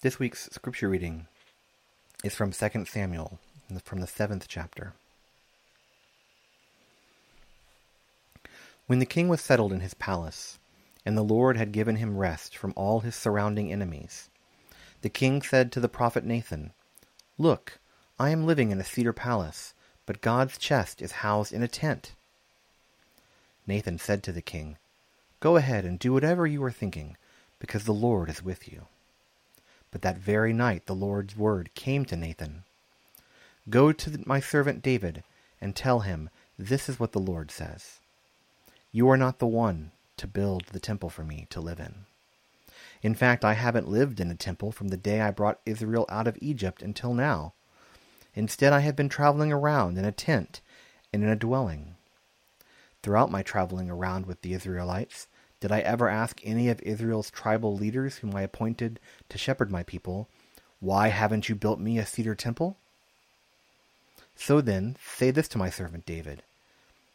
This week's scripture reading is from 2 Samuel, from the seventh chapter. When the king was settled in his palace, and the Lord had given him rest from all his surrounding enemies, the king said to the prophet Nathan, Look, I am living in a cedar palace, but God's chest is housed in a tent. Nathan said to the king, Go ahead and do whatever you are thinking, because the Lord is with you. But that very night the Lord's word came to Nathan. Go to my servant David and tell him, This is what the Lord says. You are not the one to build the temple for me to live in. In fact, I haven't lived in a temple from the day I brought Israel out of Egypt until now. Instead, I have been traveling around in a tent and in a dwelling. Throughout my traveling around with the Israelites, did I ever ask any of Israel's tribal leaders whom I appointed to shepherd my people, Why haven't you built me a cedar temple? So then, say this to my servant David.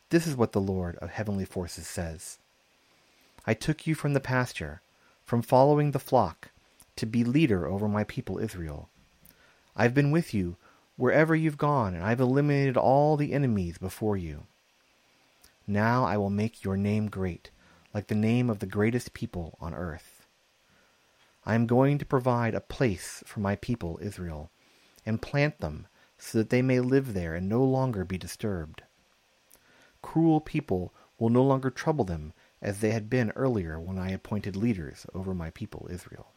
This is what the Lord of heavenly forces says. I took you from the pasture, from following the flock, to be leader over my people Israel. I've been with you wherever you've gone, and I've eliminated all the enemies before you. Now I will make your name great, like the name of the greatest people on earth. I am going to provide a place for my people Israel, and plant them so that they may live there and no longer be disturbed. Cruel people will no longer trouble them as they had been earlier when I appointed leaders over my people Israel.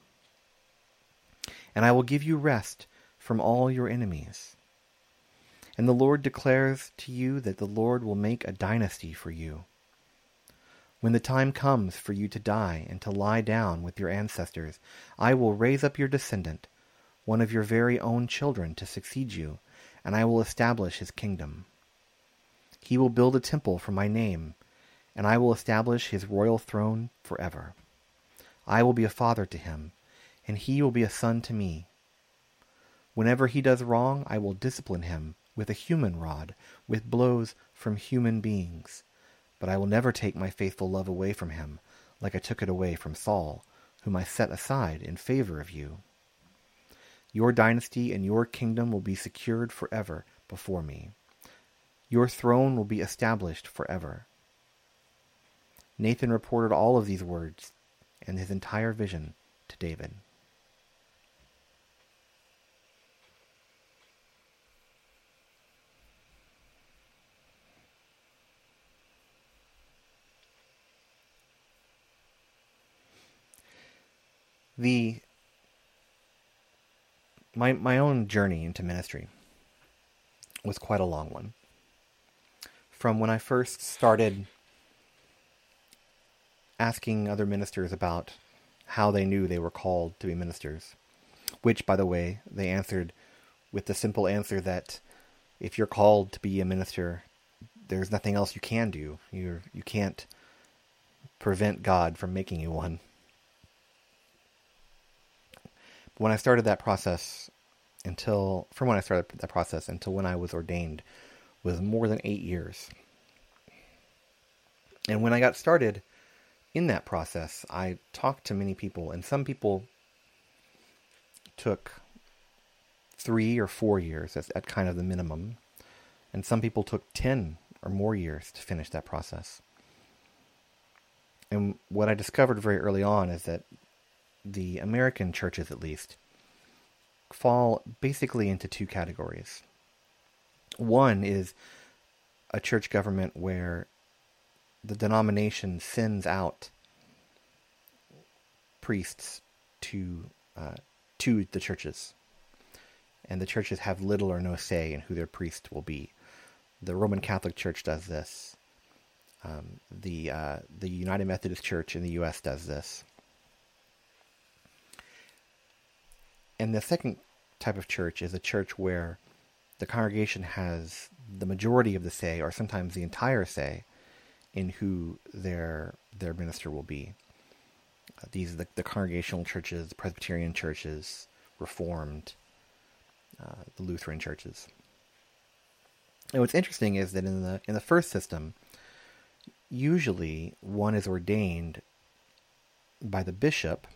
And I will give you rest from all your enemies. And the Lord declares to you that the Lord will make a dynasty for you. When the time comes for you to die and to lie down with your ancestors, I will raise up your descendant, one of your very own children, to succeed you, and I will establish his kingdom. He will build a temple for my name, and I will establish his royal throne forever. I will be a father to him, and he will be a son to me. Whenever he does wrong, I will discipline him with a human rod, with blows from human beings. But I will never take my faithful love away from him, like I took it away from Saul, whom I set aside in favor of you. Your dynasty and your kingdom will be secured forever before me. Your throne will be established forever. Nathan reported all of these words and his entire vision to David. The my my own journey into ministry was quite a long one. From when I first started asking other ministers about how they knew they were called to be ministers, which by the way, they answered with the simple answer that if you're called to be a minister, there's nothing else you can do. You you can't prevent God from making you one. When I started that process until from when I started that process until when I was ordained was more than eight years. And when I got started in that process, I talked to many people, and some people took three or four years at, at kind of the minimum, and some people took 10 or more years to finish that process. And what I discovered very early on is that the American churches at least, fall basically into two categories. One is a church government where the denomination sends out priests to uh, to the churches, and the churches have little or no say in who their priest will be. The Roman Catholic Church does this. Um, the uh, the United Methodist Church in the U.S. does this. And the second type of church is a church where the congregation has the majority of the say, or sometimes the entire say, in who their their minister will be. Uh, these are the, the congregational churches, the Presbyterian churches, Reformed, uh, the Lutheran churches. And what's interesting is that in the in the first system, usually one is ordained by the bishop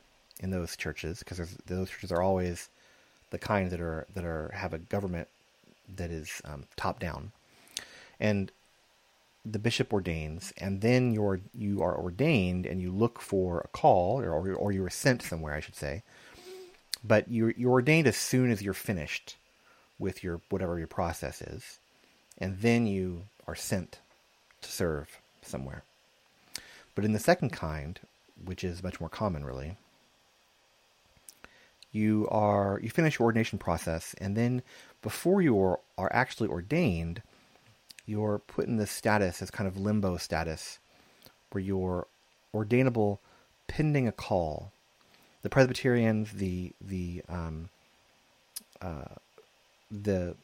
in those churches because those churches are always the kind that are that are have a government that is um, top down, and the bishop ordains, and then you're you are ordained, and you look for a call, or or, or you were sent somewhere, I should say. But you you're ordained as soon as you're finished with your whatever your process is, and then you are sent to serve somewhere. But in the second kind, which is much more common, really, you are you finish your ordination process, and then before you are, are actually ordained, you're put in this status as kind of limbo status, where you're ordainable pending a call. The Presbyterians, the the um, uh, the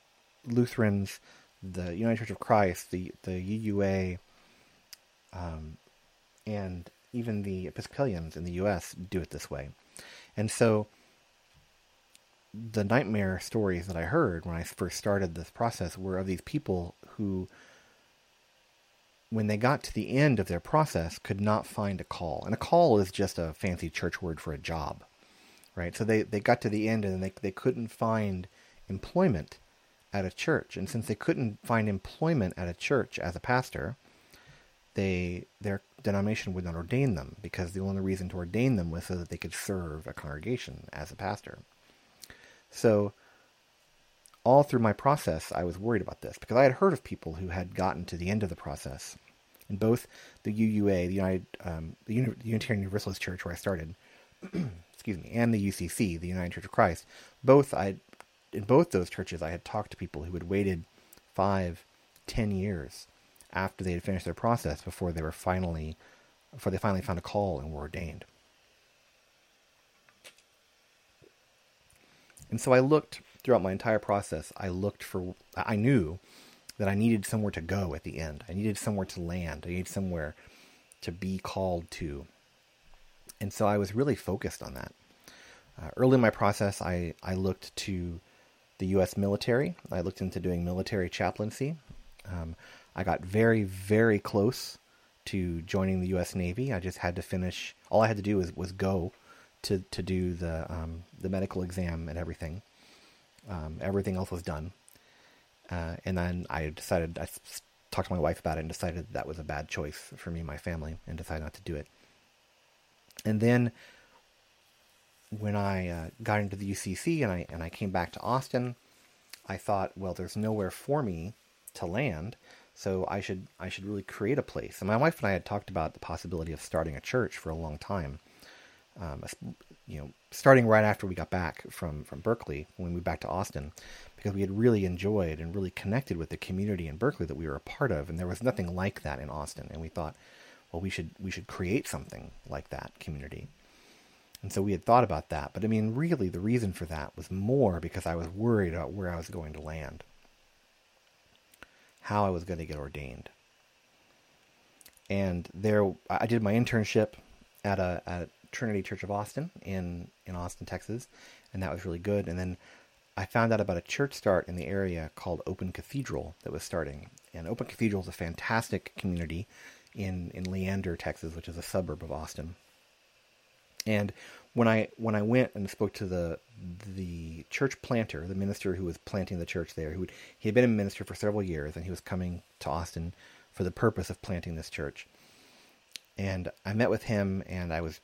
Lutherans, the United Church of Christ, the the UUA, um, and even the Episcopalians in the U.S. do it this way, and so the nightmare stories that I heard when I first started this process were of these people who, when they got to the end of their process, could not find a call. And a call is just a fancy church word for a job, right? So they, they got to the end and they, they couldn't find employment at a church. And since they couldn't find employment at a church as a pastor, they their denomination would not ordain them because the only reason to ordain them was so that they could serve a congregation as a pastor. So all through my process, I was worried about this because I had heard of people who had gotten to the end of the process. In both the UUA, the United, um, the Unitarian Universalist Church where I started, excuse me, and the UCC, the United Church of Christ, both I, in both those churches, I had talked to people who had waited five, ten years after they had finished their process before they were finally, before they finally found a call and were ordained. And so I looked throughout my entire process. I looked for, I knew that I needed somewhere to go at the end. I needed somewhere to land. I needed somewhere to be called to. And so I was really focused on that. Uh, early in my process, I, I looked to the U.S. military. I looked into doing military chaplaincy. Um, I got very, very close to joining the U.S. Navy. I just had to finish. All I had to do was, was go to to do the um, the medical exam and everything. Um, everything else was done, uh, and then I decided I talked to my wife about it and decided that was a bad choice for me and my family, and decided not to do it. And then when I uh, got into the UCC and I and I came back to Austin, I thought, well, there's nowhere for me to land, so I should I should really create a place. And my wife and I had talked about the possibility of starting a church for a long time um, you know, starting right after we got back from, from Berkeley, when we moved back to Austin, because we had really enjoyed and really connected with the community in Berkeley that we were a part of, and there was nothing like that in Austin. And we thought, well, we should we should create something like that community. And so we had thought about that, but I mean, really, the reason for that was more because I was worried about where I was going to land, how I was going to get ordained. And there, I did my internship at a at Trinity Church of Austin in in Austin, Texas, and that was really good. And then I found out about a church start in the area called Open Cathedral that was starting. And Open Cathedral is a fantastic community in in Leander, Texas, which is a suburb of Austin. And when I when I went and spoke to the the church planter, the minister who was planting the church there, who he had been a minister for several years, and he was coming to Austin for the purpose of planting this church. And I met with him, and I was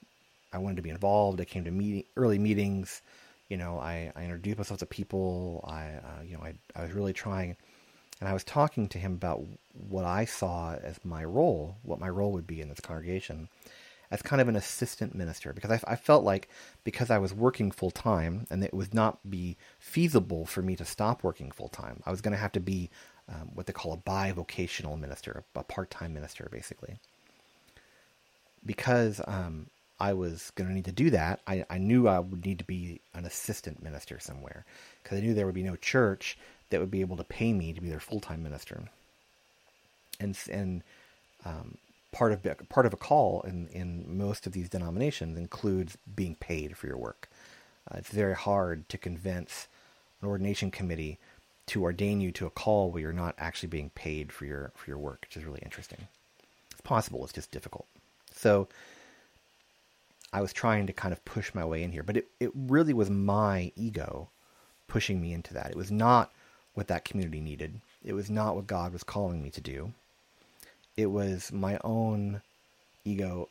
I wanted to be involved. I came to meeting, early meetings. You know, I, I introduced myself to people. I, uh, you know, I, I was really trying, and I was talking to him about what I saw as my role, what my role would be in this congregation, as kind of an assistant minister, because I, I felt like because I was working full time, and it would not be feasible for me to stop working full time. I was going to have to be um, what they call a bivocational minister, a part time minister, basically because um, I was going to need to do that, I, I knew I would need to be an assistant minister somewhere because I knew there would be no church that would be able to pay me to be their full time minister. And and um, part of part of a call in in most of these denominations includes being paid for your work. Uh, it's very hard to convince an ordination committee to ordain you to a call where you're not actually being paid for your for your work, which is really interesting. It's possible, it's just difficult. So I was trying to kind of push my way in here, but it, it really was my ego pushing me into that. It was not what that community needed. It was not what God was calling me to do. It was my own ego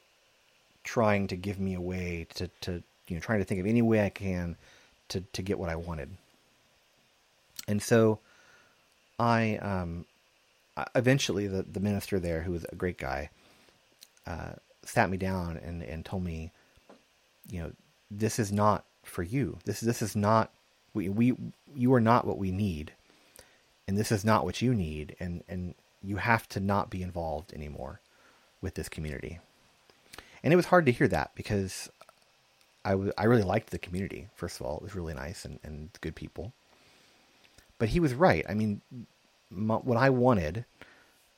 trying to give me a way to, to you know, trying to think of any way I can to, to get what I wanted. And so I, um, eventually the, the minister there, who was a great guy, uh, sat me down and, and told me, you know, this is not for you. This, this is not, we, we, you are not what we need. And this is not what you need. And, and you have to not be involved anymore with this community. And it was hard to hear that because I, w- I really liked the community. First of all, it was really nice and, and good people. But he was right. I mean, my, what I wanted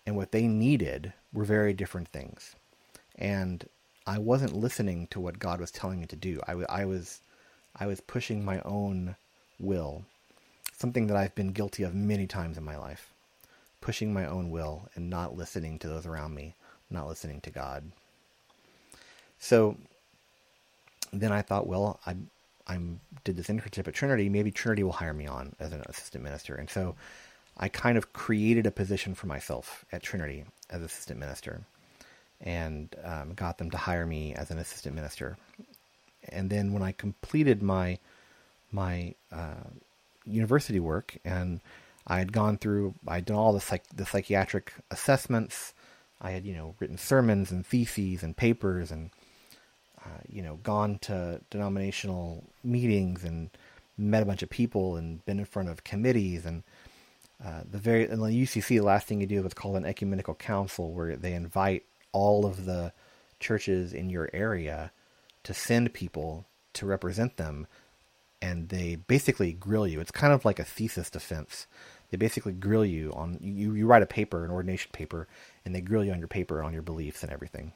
and what they needed were very different things. And I wasn't listening to what God was telling me to do. I, w- I was I was pushing my own will, something that I've been guilty of many times in my life, pushing my own will and not listening to those around me, not listening to God. So then I thought, well, I I'm did this internship at Trinity. Maybe Trinity will hire me on as an assistant minister. And so I kind of created a position for myself at Trinity as assistant minister, and um, got them to hire me as an assistant minister. And then when I completed my my uh, university work and I had gone through, I had done all the psych, the psychiatric assessments. I had, you know, written sermons and theses and papers and uh, you know, gone to denominational meetings and met a bunch of people and been in front of committees and uh, the very in the UCC, the last thing you do is called an ecumenical council, where they invite all of the churches in your area to send people to represent them, and they basically grill you. It's kind of like a thesis defense. They basically grill you on you. You write a paper, an ordination paper, and they grill you on your paper, on your beliefs, and everything.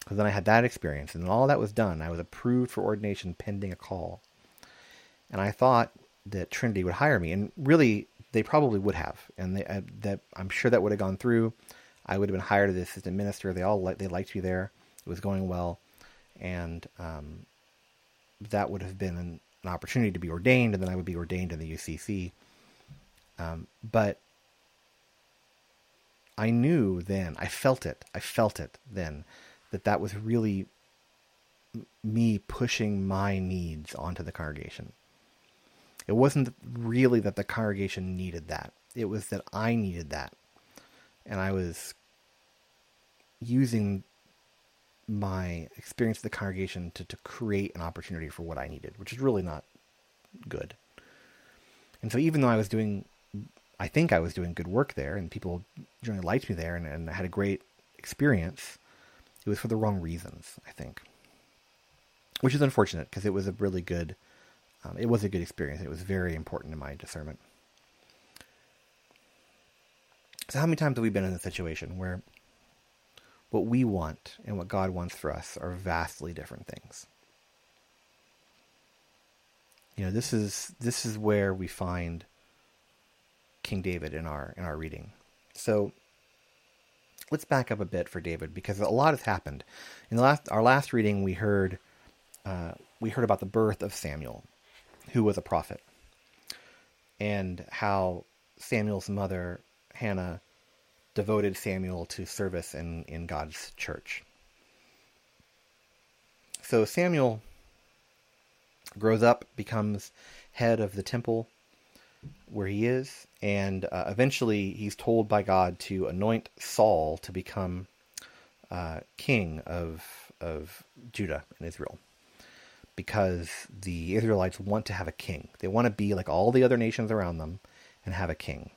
Because then I had that experience, and all that was done. I was approved for ordination pending a call. And I thought that Trinity would hire me, and really, they probably would have. And they, uh, that I'm sure that would have gone through. I would have been hired as the assistant minister. They all they liked me there. It was going well, and um, that would have been an, an, opportunity to be ordained, and then I would be ordained in the UCC. Um, but I knew then, I felt it. I felt it then that that was really me pushing my needs onto the congregation. It wasn't really that the congregation needed that. It was that I needed that. And I was using my experience of the congregation to, to create an opportunity for what I needed, which is really not good. And so even though I was doing, I think I was doing good work there and people generally liked me there and, and I had a great experience, it was for the wrong reasons, I think. Which is unfortunate because it was a really good, um, it was a good experience. It was very important in my discernment. So, how many times have we been in a situation where what we want and what God wants for us are vastly different things? You know, this is this is where we find King David in our in our reading. So let's back up a bit for David because a lot has happened. In the last our last reading, we heard uh, we heard about the birth of Samuel, who was a prophet, and how Samuel's mother Hannah devoted Samuel to service in in God's church. So Samuel grows up, becomes head of the temple where he is, and uh, eventually he's told by God to anoint Saul to become uh, king of of Judah and Israel, because the Israelites want to have a king. They want to be like all the other nations around them and have a king.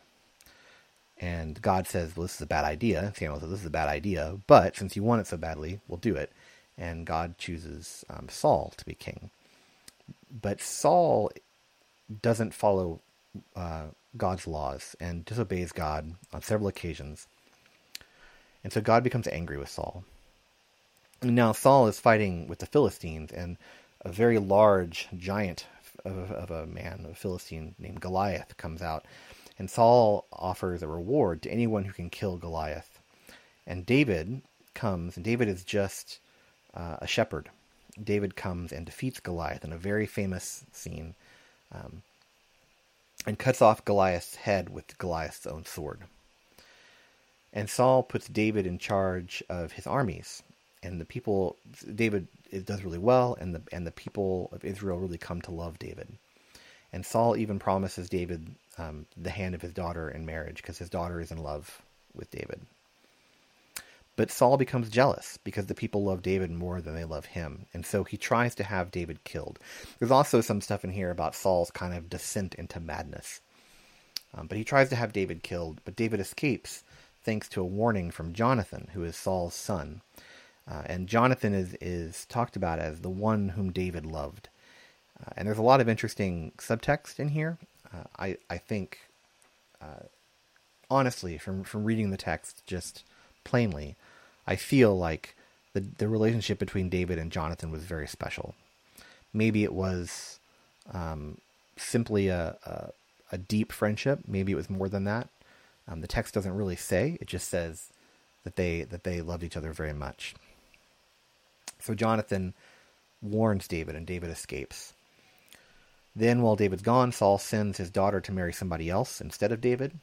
And God says, "Well, this is a bad idea." Samuel says, "This is a bad idea," but since you want it so badly, we'll do it. And God chooses um, Saul to be king. But Saul doesn't follow uh, God's laws and disobeys God on several occasions. And so God becomes angry with Saul. Now Saul is fighting with the Philistines, and a very large giant of, of a man, a Philistine named Goliath, comes out. And Saul offers a reward to anyone who can kill Goliath. And David comes, and David is just uh, a shepherd David comes and defeats Goliath in a very famous scene, um, and cuts off Goliath's head with Goliath's own sword. And Saul puts David in charge of his armies, and the people. David does really well, and the and the people of Israel really come to love David. And Saul even promises David um, the hand of his daughter in marriage because his daughter is in love with David. But Saul becomes jealous because the people love David more than they love him, and so he tries to have David killed. There's also some stuff in here about Saul's kind of descent into madness. Um, but he tries to have David killed, but David escapes thanks to a warning from Jonathan, who is Saul's son. Uh, and Jonathan is, is talked about as the one whom David loved. Uh, and there's a lot of interesting subtext in here. I, I think, uh, honestly, from, from reading the text just plainly, I feel like the, the relationship between David and Jonathan was very special. Maybe it was um, simply a, a, a, deep friendship. Maybe it was more than that. Um, the text doesn't really say. It just says that they that they loved each other very much. So Jonathan warns David, and David escapes. Then, while David's gone, Saul sends his daughter to marry somebody else instead of David.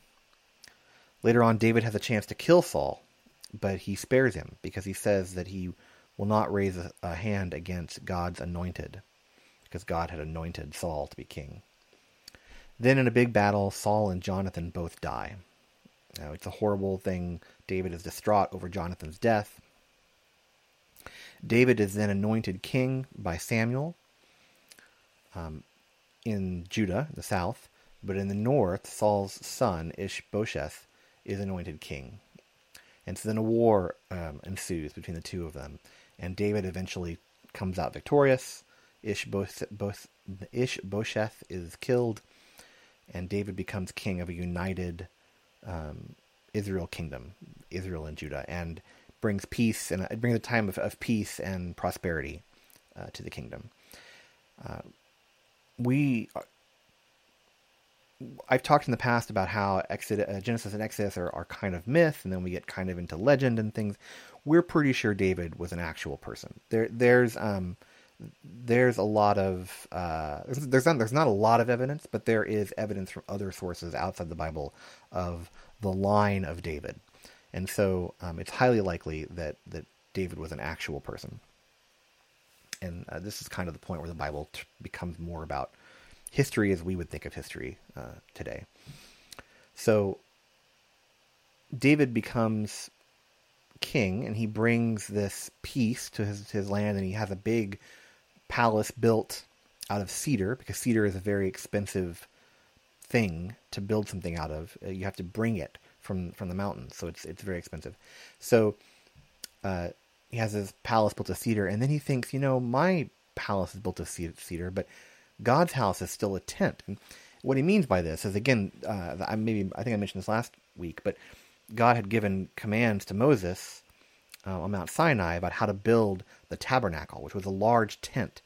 Later on, David has a chance to kill Saul, but he spares him because he says that he will not raise a, a hand against God's anointed, because God had anointed Saul to be king. Then, in a big battle, Saul and Jonathan both die. Now, it's a horrible thing. David is distraught over Jonathan's death. David is then anointed king by Samuel um, in Judah, the south, but in the north, Saul's son, Ishbosheth, is anointed king. And so then a war um, ensues between the two of them, and David eventually comes out victorious. Ishbosheth, Ishbosheth is killed, and David becomes king of a united um, Israel kingdom, Israel and Judah, and brings peace and it brings a time of, of peace and prosperity uh, to the kingdom. Uh, we, I've talked in the past about how Exodus, uh, Genesis and Exodus are, are kind of myth, and then we get kind of into legend and things. We're pretty sure David was an actual person. There, there's um, there's a lot of uh, there's not, there's not a lot of evidence, but there is evidence from other sources outside the Bible of the line of David, and so um, it's highly likely that that David was an actual person. And uh, this is kind of the point where the Bible t- becomes more about history as we would think of history uh, today. So David becomes king, and he brings this peace to his his land, and he has a big palace built out of cedar because cedar is a very expensive thing to build something out of. Uh, you have to bring it from from the mountains, so it's it's very expensive. So uh, he has his palace built of cedar, and then he thinks, you know, my palace is built of cedar, but God's house is still a tent. And what he means by this is again, uh, I maybe I think I mentioned this last week, but God had given commands to Moses uh, on Mount Sinai about how to build the tabernacle, which was a large tent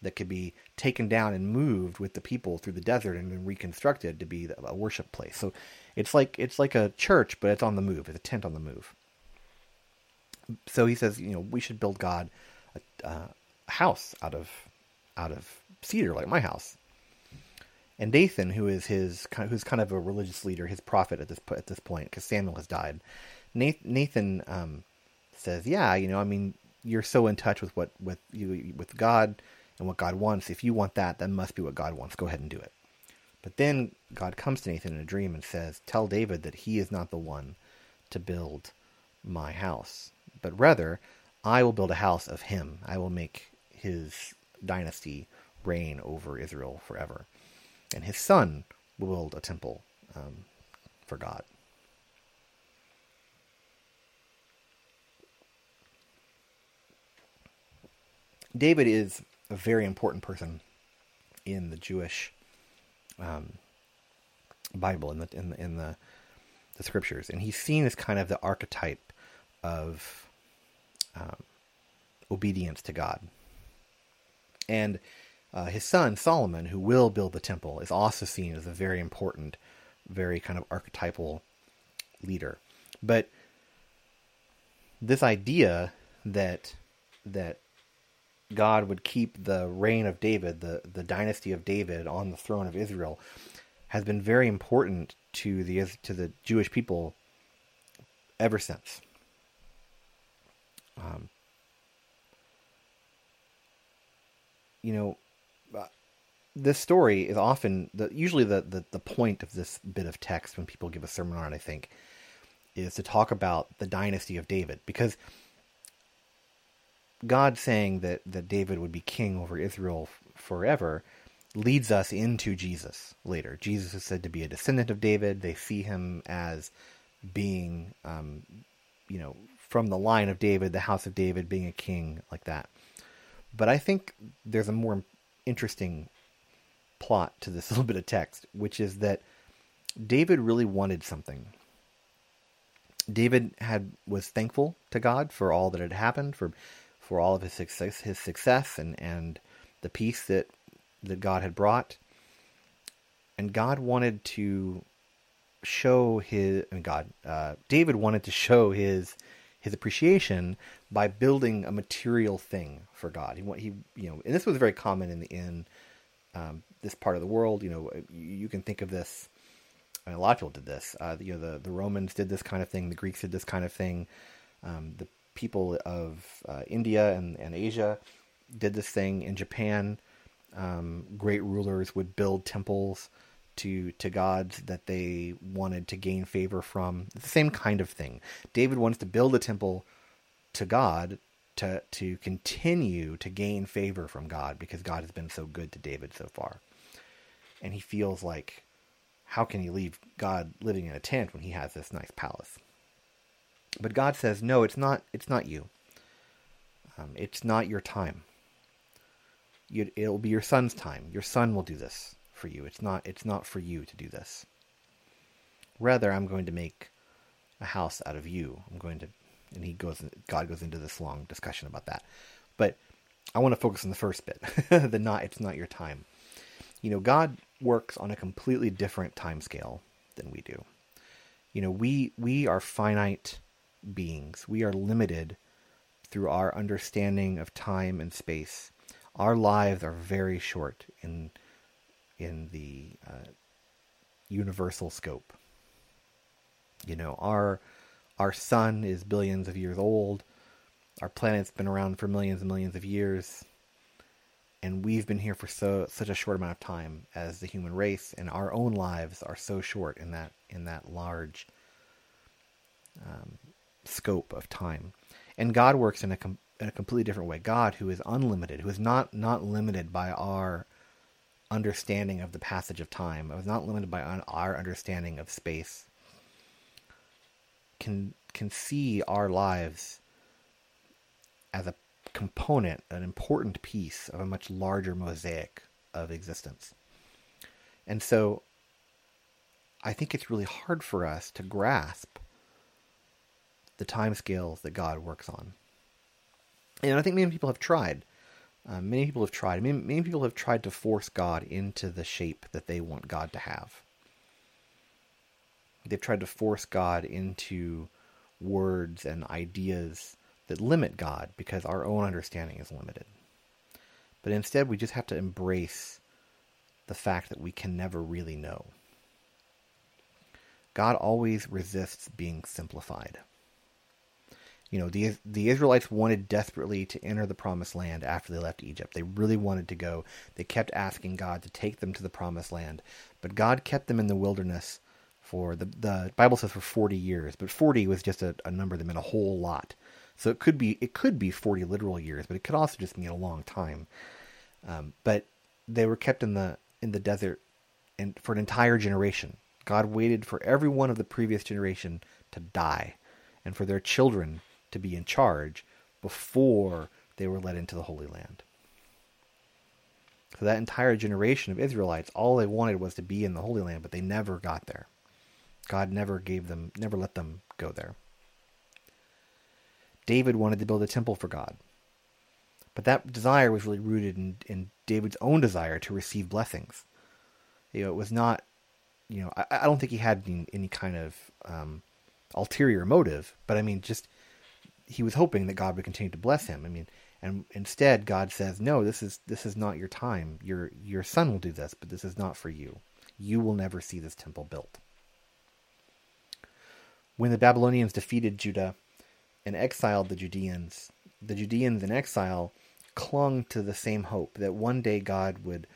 that could be taken down and moved with the people through the desert and then reconstructed to be a worship place. So it's like it's like a church, but it's on the move. It's a tent on the move. So he says, you know, we should build God a, uh, a house out of out of cedar, like my house. And Nathan, who is his, who's kind of a religious leader, his prophet at this at this point, because Samuel has died. Nathan um, says, "Yeah, you know, I mean, you're so in touch with what with you with God and what God wants. If you want that, that must be what God wants. Go ahead and do it." But then God comes to Nathan in a dream and says, "Tell David that he is not the one to build my house, but rather I will build a house of him. I will make his dynasty reign over Israel forever, and his son will build a temple um, for God." David is a very important person in the Jewish um, Bible, in the in the, in the the scriptures, and he's seen as kind of the archetype of um, obedience to God. And uh, his son Solomon, who will build the temple, is also seen as a very important, very kind of archetypal leader. But this idea that that God would keep the reign of David, the, the dynasty of David on the throne of Israel, has been very important to the to the Jewish people ever since. Um, you know, uh, this story is often the usually the, the the point of this bit of text when people give a sermon on it. I think is to talk about the dynasty of David because God saying that, that David would be king over Israel forever leads us into Jesus later. Jesus is said to be a descendant of David. They see him as being, um, you know, from the line of David, the house of David, being a king like that. But I think there's a more interesting plot to this little bit of text, which is that David really wanted something. David had was thankful to God for all that had happened, for for all of his success, his success, and and the peace that that God had brought. And God wanted to show his mean God uh, David wanted to show his his appreciation by building a material thing for God. He he you know, and this was very common in the in um, this part of the world. You know, you, you can think of this. I mean, a lot of people did this. Uh, you know, the the Romans did this kind of thing. The Greeks did this kind of thing. Um, the people of uh, India and, and Asia did this thing in Japan. Um, great rulers would build temples to to gods that they wanted to gain favor from. It's the same kind of thing. David wants to build a temple to God to to continue to gain favor from God because God has been so good to David so far. And he feels like how can he leave God living in a tent when he has this nice palace? But God says, no, it's not. It's not you. Um, it's not your time. You, it'll be your son's time. Your son will do this for you. It's not. It's not for you to do this. Rather, I'm going to make a house out of you. I'm going to, and he goes. God goes into this long discussion about that. But I want to focus on the first bit. the not. It's not your time. You know, God works on a completely different time scale than we do. You know, we we are finite beings. We are limited through our understanding of time and space. Our lives are very short in in the uh, universal scope. You know, our our sun is billions of years old. Our planet's been around for millions and millions of years, and we've been here for so such a short amount of time as the human race, and our own lives are so short in that in that large um, scope of time. And God works in a, com- in a completely different way. God, who is unlimited, who is not, not limited by our understanding of the passage of time, it was not limited by our understanding of space, can, can see our lives as a component, an important piece of a much larger mosaic of existence. And so I think it's really hard for us to grasp the time scales that God works on. And I think many people have tried. Uh, many people have tried. Many, many people have tried to force God into the shape that they want God to have. They've tried to force God into words and ideas that limit God because our own understanding is limited. But instead, we just have to embrace the fact that we can never really know. God always resists being simplified. You know, the the Israelites wanted desperately to enter the promised land after they left Egypt. They really wanted to go. They kept asking God to take them to the promised land, but God kept them in the wilderness for the the Bible says for 40 years, but 40 was just a, a number that meant a whole lot. So it could be it could be 40 literal years, but it could also just mean a long time. Um, but they were kept in the in the desert and for an entire generation. God waited for every one of the previous generation to die and for their children to be in charge before they were led into the Holy Land. So that entire generation of Israelites, all they wanted was to be in the Holy Land, but they never got there. God never gave them, never let them go there. David wanted to build a temple for God. But that desire was really rooted in, in David's own desire to receive blessings. You know, it was not, you know, I, I don't think he had any, any kind of um, ulterior motive, but I mean, just he was hoping that God would continue to bless him. I mean, And instead, God says, "No, this is this is not your time. Your your son will do this, but this is not for you. You will never see this temple built." When the Babylonians defeated Judah and exiled the Judeans, the Judeans in exile clung to the same hope that one day God would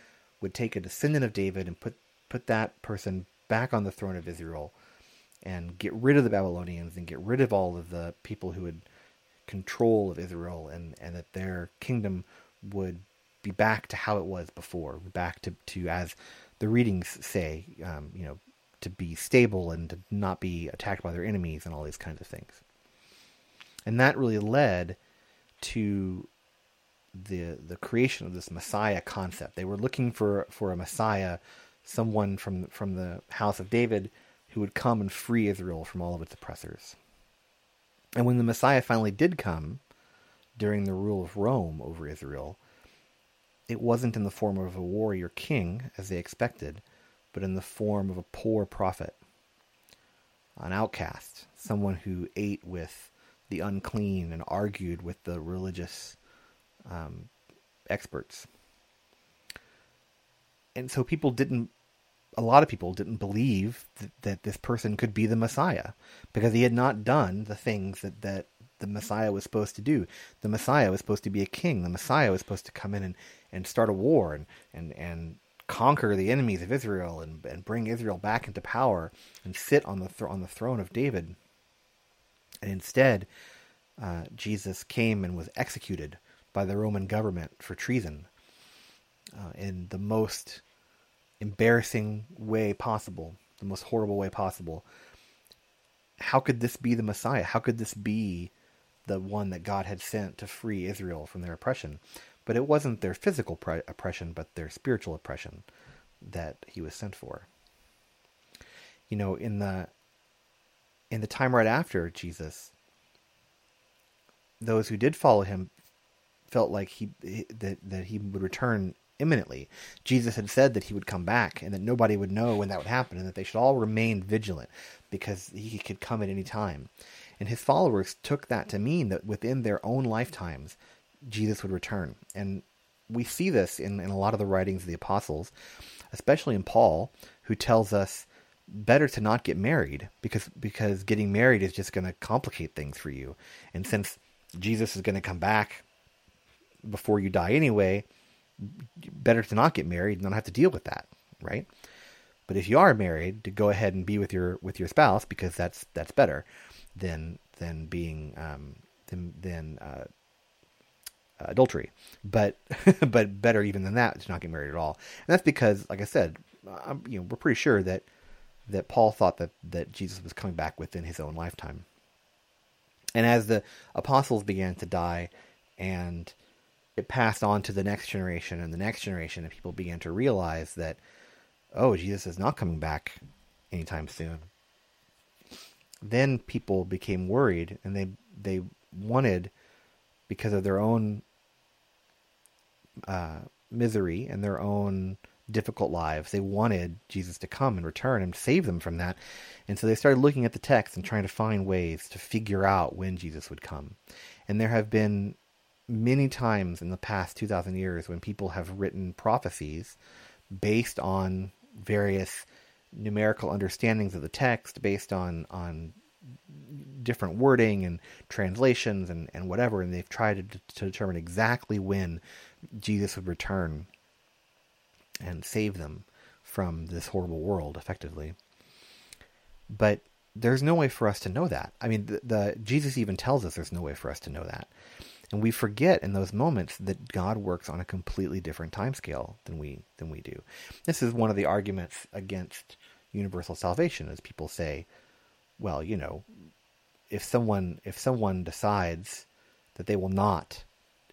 would take a descendant of David and put put that person back on the throne of Israel and get rid of the Babylonians and get rid of all of the people who had control of Israel and, and that their kingdom would be back to how it was before, back to, to as the readings say, um, you know, to be stable and to not be attacked by their enemies and all these kinds of things. And that really led to the the creation of this Messiah concept. They were looking for for a Messiah, someone from from the house of David who would come and free Israel from all of its oppressors. And when the Messiah finally did come during the rule of Rome over Israel, it wasn't in the form of a warrior king as they expected, but in the form of a poor prophet, an outcast, someone who ate with the unclean and argued with the religious um, experts. And so people didn't, a lot of people didn't believe that, that this person could be the Messiah because he had not done the things that, that the Messiah was supposed to do. The Messiah was supposed to be a king. The Messiah was supposed to come in and, and start a war and, and, and conquer the enemies of Israel and, and bring Israel back into power and sit on the, th- on the throne of David. And instead, uh, Jesus came and was executed by the Roman government for treason uh, in the most embarrassing way possible, the most horrible way possible. How could this be the Messiah? How could this be the one that God had sent to free Israel from their oppression? But it wasn't their physical pre- oppression, but their spiritual oppression that he was sent for. You know, in the in the time right after Jesus, those who did follow him felt like he that that he would return imminently. Jesus had said that he would come back and that nobody would know when that would happen and that they should all remain vigilant because he could come at any time. And his followers took that to mean that within their own lifetimes Jesus would return. And we see this in, in a lot of the writings of the apostles, especially in Paul, who tells us better to not get married because because getting married is just going to complicate things for you. And since Jesus is going to come back before you die anyway, better to not get married and not have to deal with that, right? But if you are married, to go ahead and be with your with your spouse because that's that's better than than being um, than than uh, adultery. But but better even than that to not get married at all. And that's because, like I said, I'm, you know we're pretty sure that that Paul thought that that Jesus was coming back within his own lifetime. And as the apostles began to die and it passed on to the next generation and the next generation, and people began to realize that, oh, Jesus is not coming back anytime soon. Then people became worried, and they they wanted, because of their own uh, misery and their own difficult lives, they wanted Jesus to come and return and save them from that. And so they started looking at the text and trying to find ways to figure out when Jesus would come. And there have been many times in the past 2,000 years when people have written prophecies based on various numerical understandings of the text, based on, on different wording and translations and, and whatever, and they've tried to, to determine exactly when Jesus would return and save them from this horrible world, effectively. But there's no way for us to know that. I mean, the, the Jesus even tells us there's no way for us to know that. And we forget in those moments that God works on a completely different timescale than we than we do. This is one of the arguments against universal salvation, as people say, well, you know, if someone if someone decides that they will not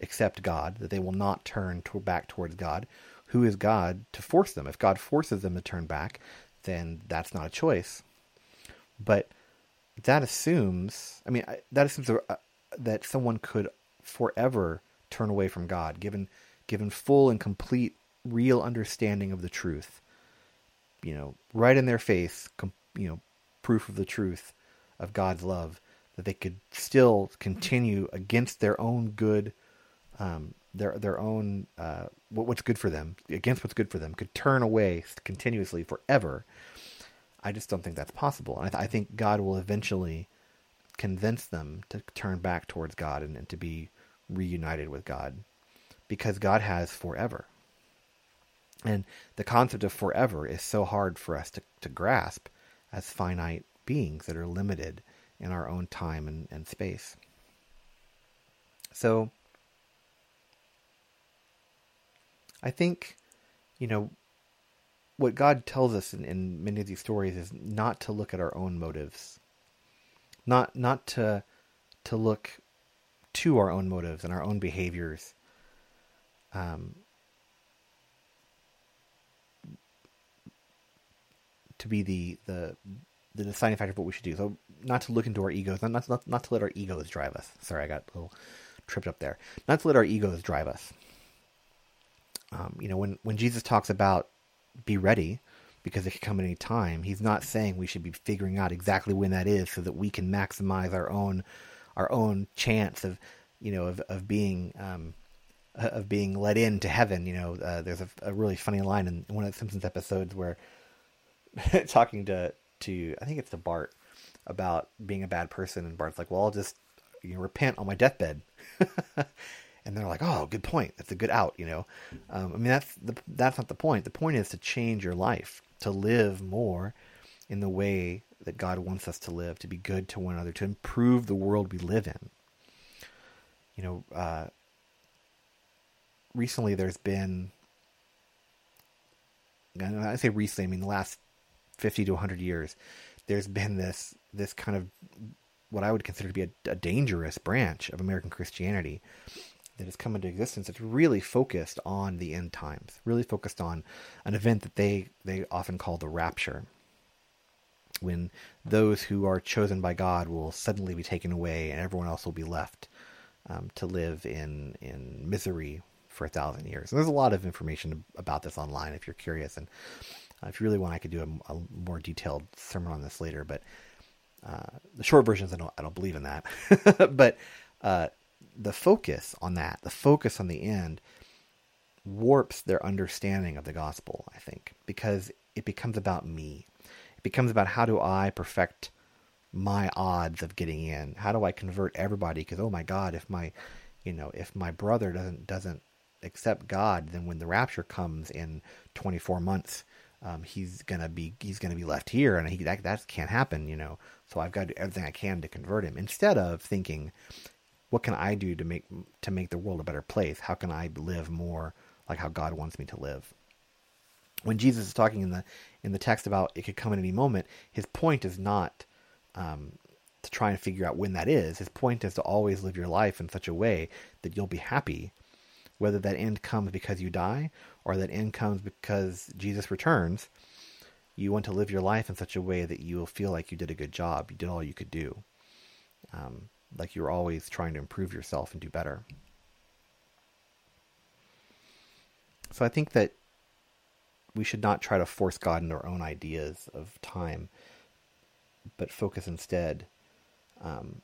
accept God, that they will not turn to, back towards God, who is God to force them? If God forces them to turn back, then that's not a choice. But that assumes, I mean, that assumes that someone could forever turn away from God, given given full and complete real understanding of the truth. You know, right in their face, you know, proof of the truth of God's love, that they could still continue against their own good um, their their own uh, what, what's good for them against what's good for them could turn away continuously forever. I just don't think that's possible. And I, th- I think God will eventually convince them to turn back towards God and, and to be reunited with God because God has forever. And the concept of forever is so hard for us to, to grasp as finite beings that are limited in our own time and, and space. So I think, you know, what God tells us in, in many of these stories is not to look at our own motives, not not to to look to our own motives and our own behaviors. Um, to be the the the deciding factor of what we should do. So not to look into our egos, not not not to let our egos drive us. Sorry, I got a little tripped up there. Not to let our egos drive us. Um, you know, when when Jesus talks about be ready because it could come at any time, he's not saying we should be figuring out exactly when that is so that we can maximize our own our own chance of you know of of being um, of being let into heaven. You know, uh, there's a, a, really funny line in one of the Simpsons episodes where talking to to I think it's to Bart about being a bad person, and Bart's like, "Well, I'll just you know, repent on my deathbed." and they're like, "Oh, good point. That's a good out." You know, um, I mean, that's the, that's not the point. The point is to change your life, to live more in the way that God wants us to live, to be good to one another, to improve the world we live in. You know, uh, recently there's been, I say recently, I mean the last fifty to hundred years, there's been this this kind of what I would consider to be a, a dangerous branch of American Christianity that has come into existence that's really focused on the end times, really focused on an event that they, they often call the rapture, when those who are chosen by God will suddenly be taken away and everyone else will be left um, to live in, in misery for a thousand years. And there's a lot of information about this online if you're curious. And uh, if you really want, I could do a, a, more detailed sermon on this later. But uh, the short version is I don't, I don't believe in that. but uh, the focus on that, the focus on the end, warps their understanding of the gospel, I think, because it becomes about me. It becomes about how do I perfect my odds of getting in? How do I convert everybody? Because oh my God, if my, you know, if my brother doesn't doesn't accept God, then when the rapture comes in 24 months, um, he's gonna be he's gonna be left here, and he that that can't happen, you know. So I've got to do everything I can to convert him. Instead of thinking, what can I do to make to make the world a better place? How can I live more like how God wants me to live? When Jesus is talking in the in the text about it could come at any moment, his point is not um, to try and figure out when that is. His point is to always live your life in such a way that you'll be happy, whether that end comes because you die or that end comes because Jesus returns. You want to live your life in such a way that you will feel like you did a good job. You did all you could do. Um, like you're always trying to improve yourself and do better. So I think that we should not try to force God into our own ideas of time, but focus instead um,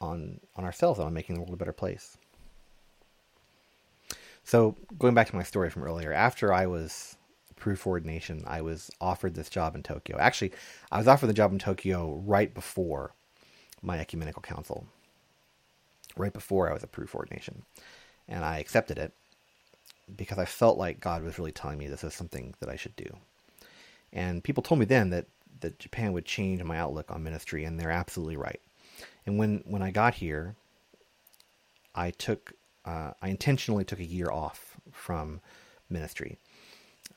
on on ourselves and on making the world a better place. So going back to my story from earlier, after I was approved for ordination, I was offered this job in Tokyo. Actually, I was offered the job in Tokyo right before my ecumenical council right before I was approved for ordination. And I accepted it because I felt like God was really telling me this is something that I should do. And people told me then that, that Japan would change my outlook on ministry, and they're absolutely right. And when, when I got here, I took uh, I intentionally took a year off from ministry.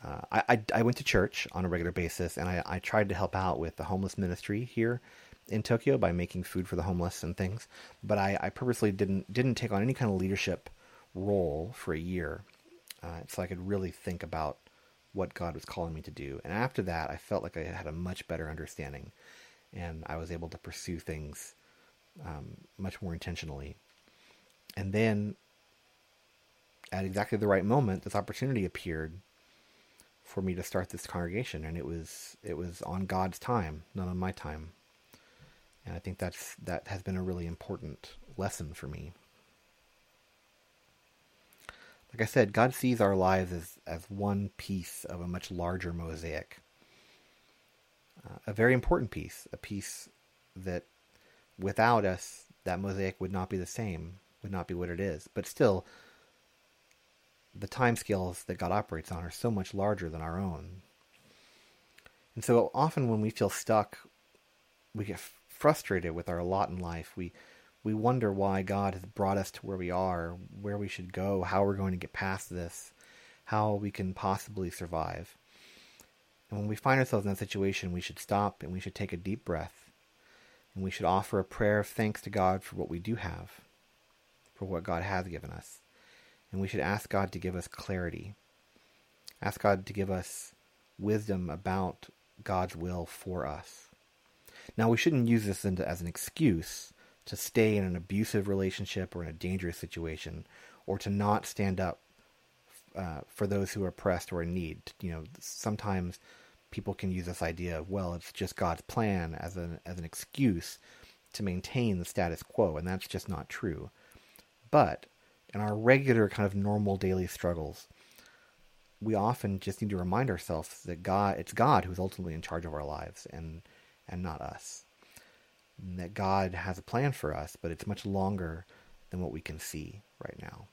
Uh, I, I, I went to church on a regular basis, and I, I tried to help out with the homeless ministry here in Tokyo by making food for the homeless and things. But I, I purposely didn't didn't take on any kind of leadership role for a year, uh, so I could really think about what God was calling me to do. And after that, I felt like I had a much better understanding, and I was able to pursue things um, much more intentionally. And then, at exactly the right moment, this opportunity appeared for me to start this congregation, and it was it was on God's time, not on my time. And I think that's that has been a really important lesson for me. like I said, God sees our lives as, as one piece of a much larger mosaic. Uh, a very important piece, a piece that without us, that mosaic would not be the same, would not be what it is. But still, the time scales that God operates on are so much larger than our own. And so often when we feel stuck, we get frustrated with our lot in life. We we wonder why God has brought us to where we are, where we should go, how we're going to get past this, how we can possibly survive. And when we find ourselves in that situation, we should stop and we should take a deep breath. And we should offer a prayer of thanks to God for what we do have, for what God has given us. And we should ask God to give us clarity. Ask God to give us wisdom about God's will for us. Now, we shouldn't use this as an excuse to stay in an abusive relationship or in a dangerous situation, or to not stand up uh, for those who are oppressed or in need. You know, sometimes people can use this idea of well, it's just God's plan as an as an excuse to maintain the status quo, and that's just not true. But in our regular kind of normal daily struggles, we often just need to remind ourselves that God, it's God who's ultimately in charge of our lives, and and not us that God has a plan for us, but it's much longer than what we can see right now.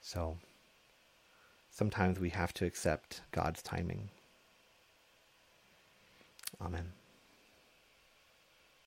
So sometimes we have to accept God's timing. Amen.